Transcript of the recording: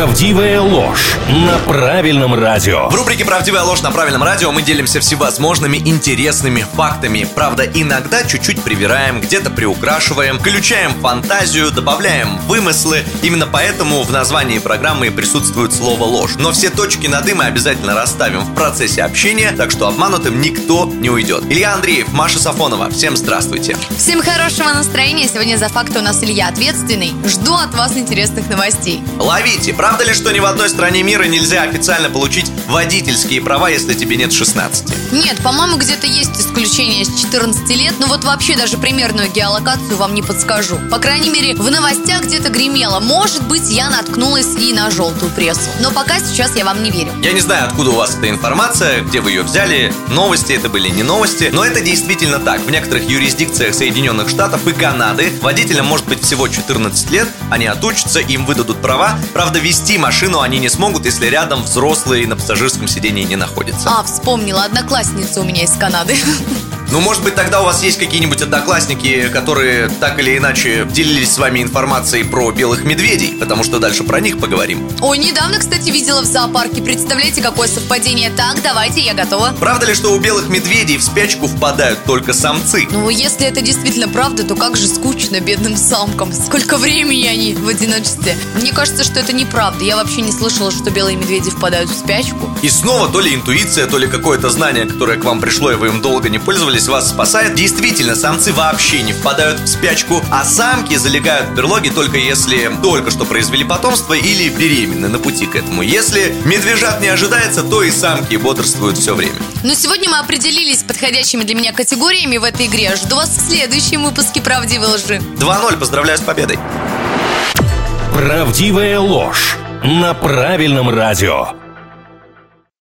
Правдивая ложь на правильном радио. В рубрике «Правдивая ложь» на правильном радио мы делимся всевозможными интересными фактами. Правда, иногда чуть-чуть привираем, где-то приукрашиваем, включаем фантазию, добавляем вымыслы. Именно поэтому в названии программы и присутствует слово «ложь». Но все точки над «и» мы обязательно расставим в процессе общения, так что обманутым никто не уйдет. Илья Андреев, Маша Сафонова, всем здравствуйте. Всем хорошего настроения. Сегодня за факты у нас Илья ответственный. Жду от вас интересных новостей. Ловите! Правда ли, что ни в одной стране мира нельзя официально получить водительские права, если тебе нет 16? Нет, по-моему, где-то есть исключение с 14 лет, но вот вообще даже примерную геолокацию вам не подскажу. По крайней мере, в новостях где-то гремело. Может быть, я наткнулась и на желтую прессу. Но пока сейчас я вам не верю. Я не знаю, откуда у вас эта информация, где вы ее взяли, новости это были не новости, но это действительно так. В некоторых юрисдикциях Соединенных Штатов и Канады водителям может быть всего 14 лет, они отучатся, им выдадут права. Правда, вести машину они не смогут, если рядом взрослые на пассажирском сидении не находятся. А, вспомнила, одноклассница у меня из Канады. Ну, может быть, тогда у вас есть какие-нибудь одноклассники, которые так или иначе делились с вами информацией про белых медведей, потому что дальше про них поговорим. Ой, недавно, кстати, видела в зоопарке. Представляете, какое совпадение. Так, давайте, я готова. Правда ли, что у белых медведей в спячку впадают только самцы? Ну, если это действительно правда, то как же скучно бедным самкам. Сколько времени они в одиночестве. Мне кажется, что это неправда. Я вообще не слышала, что белые медведи впадают в спячку. И снова то ли интуиция, то ли какое-то знание, которое к вам пришло, и вы им долго не пользовались, вас спасает. Действительно, самцы вообще не впадают в спячку, а самки залегают в берлоге только если только что произвели потомство или беременны на пути к этому. Если медвежат не ожидается, то и самки бодрствуют все время. Но сегодня мы определились с подходящими для меня категориями в этой игре. Жду вас в следующем выпуске «Правдивой лжи». 2-0, поздравляю с победой. Правдивая ложь на правильном радио.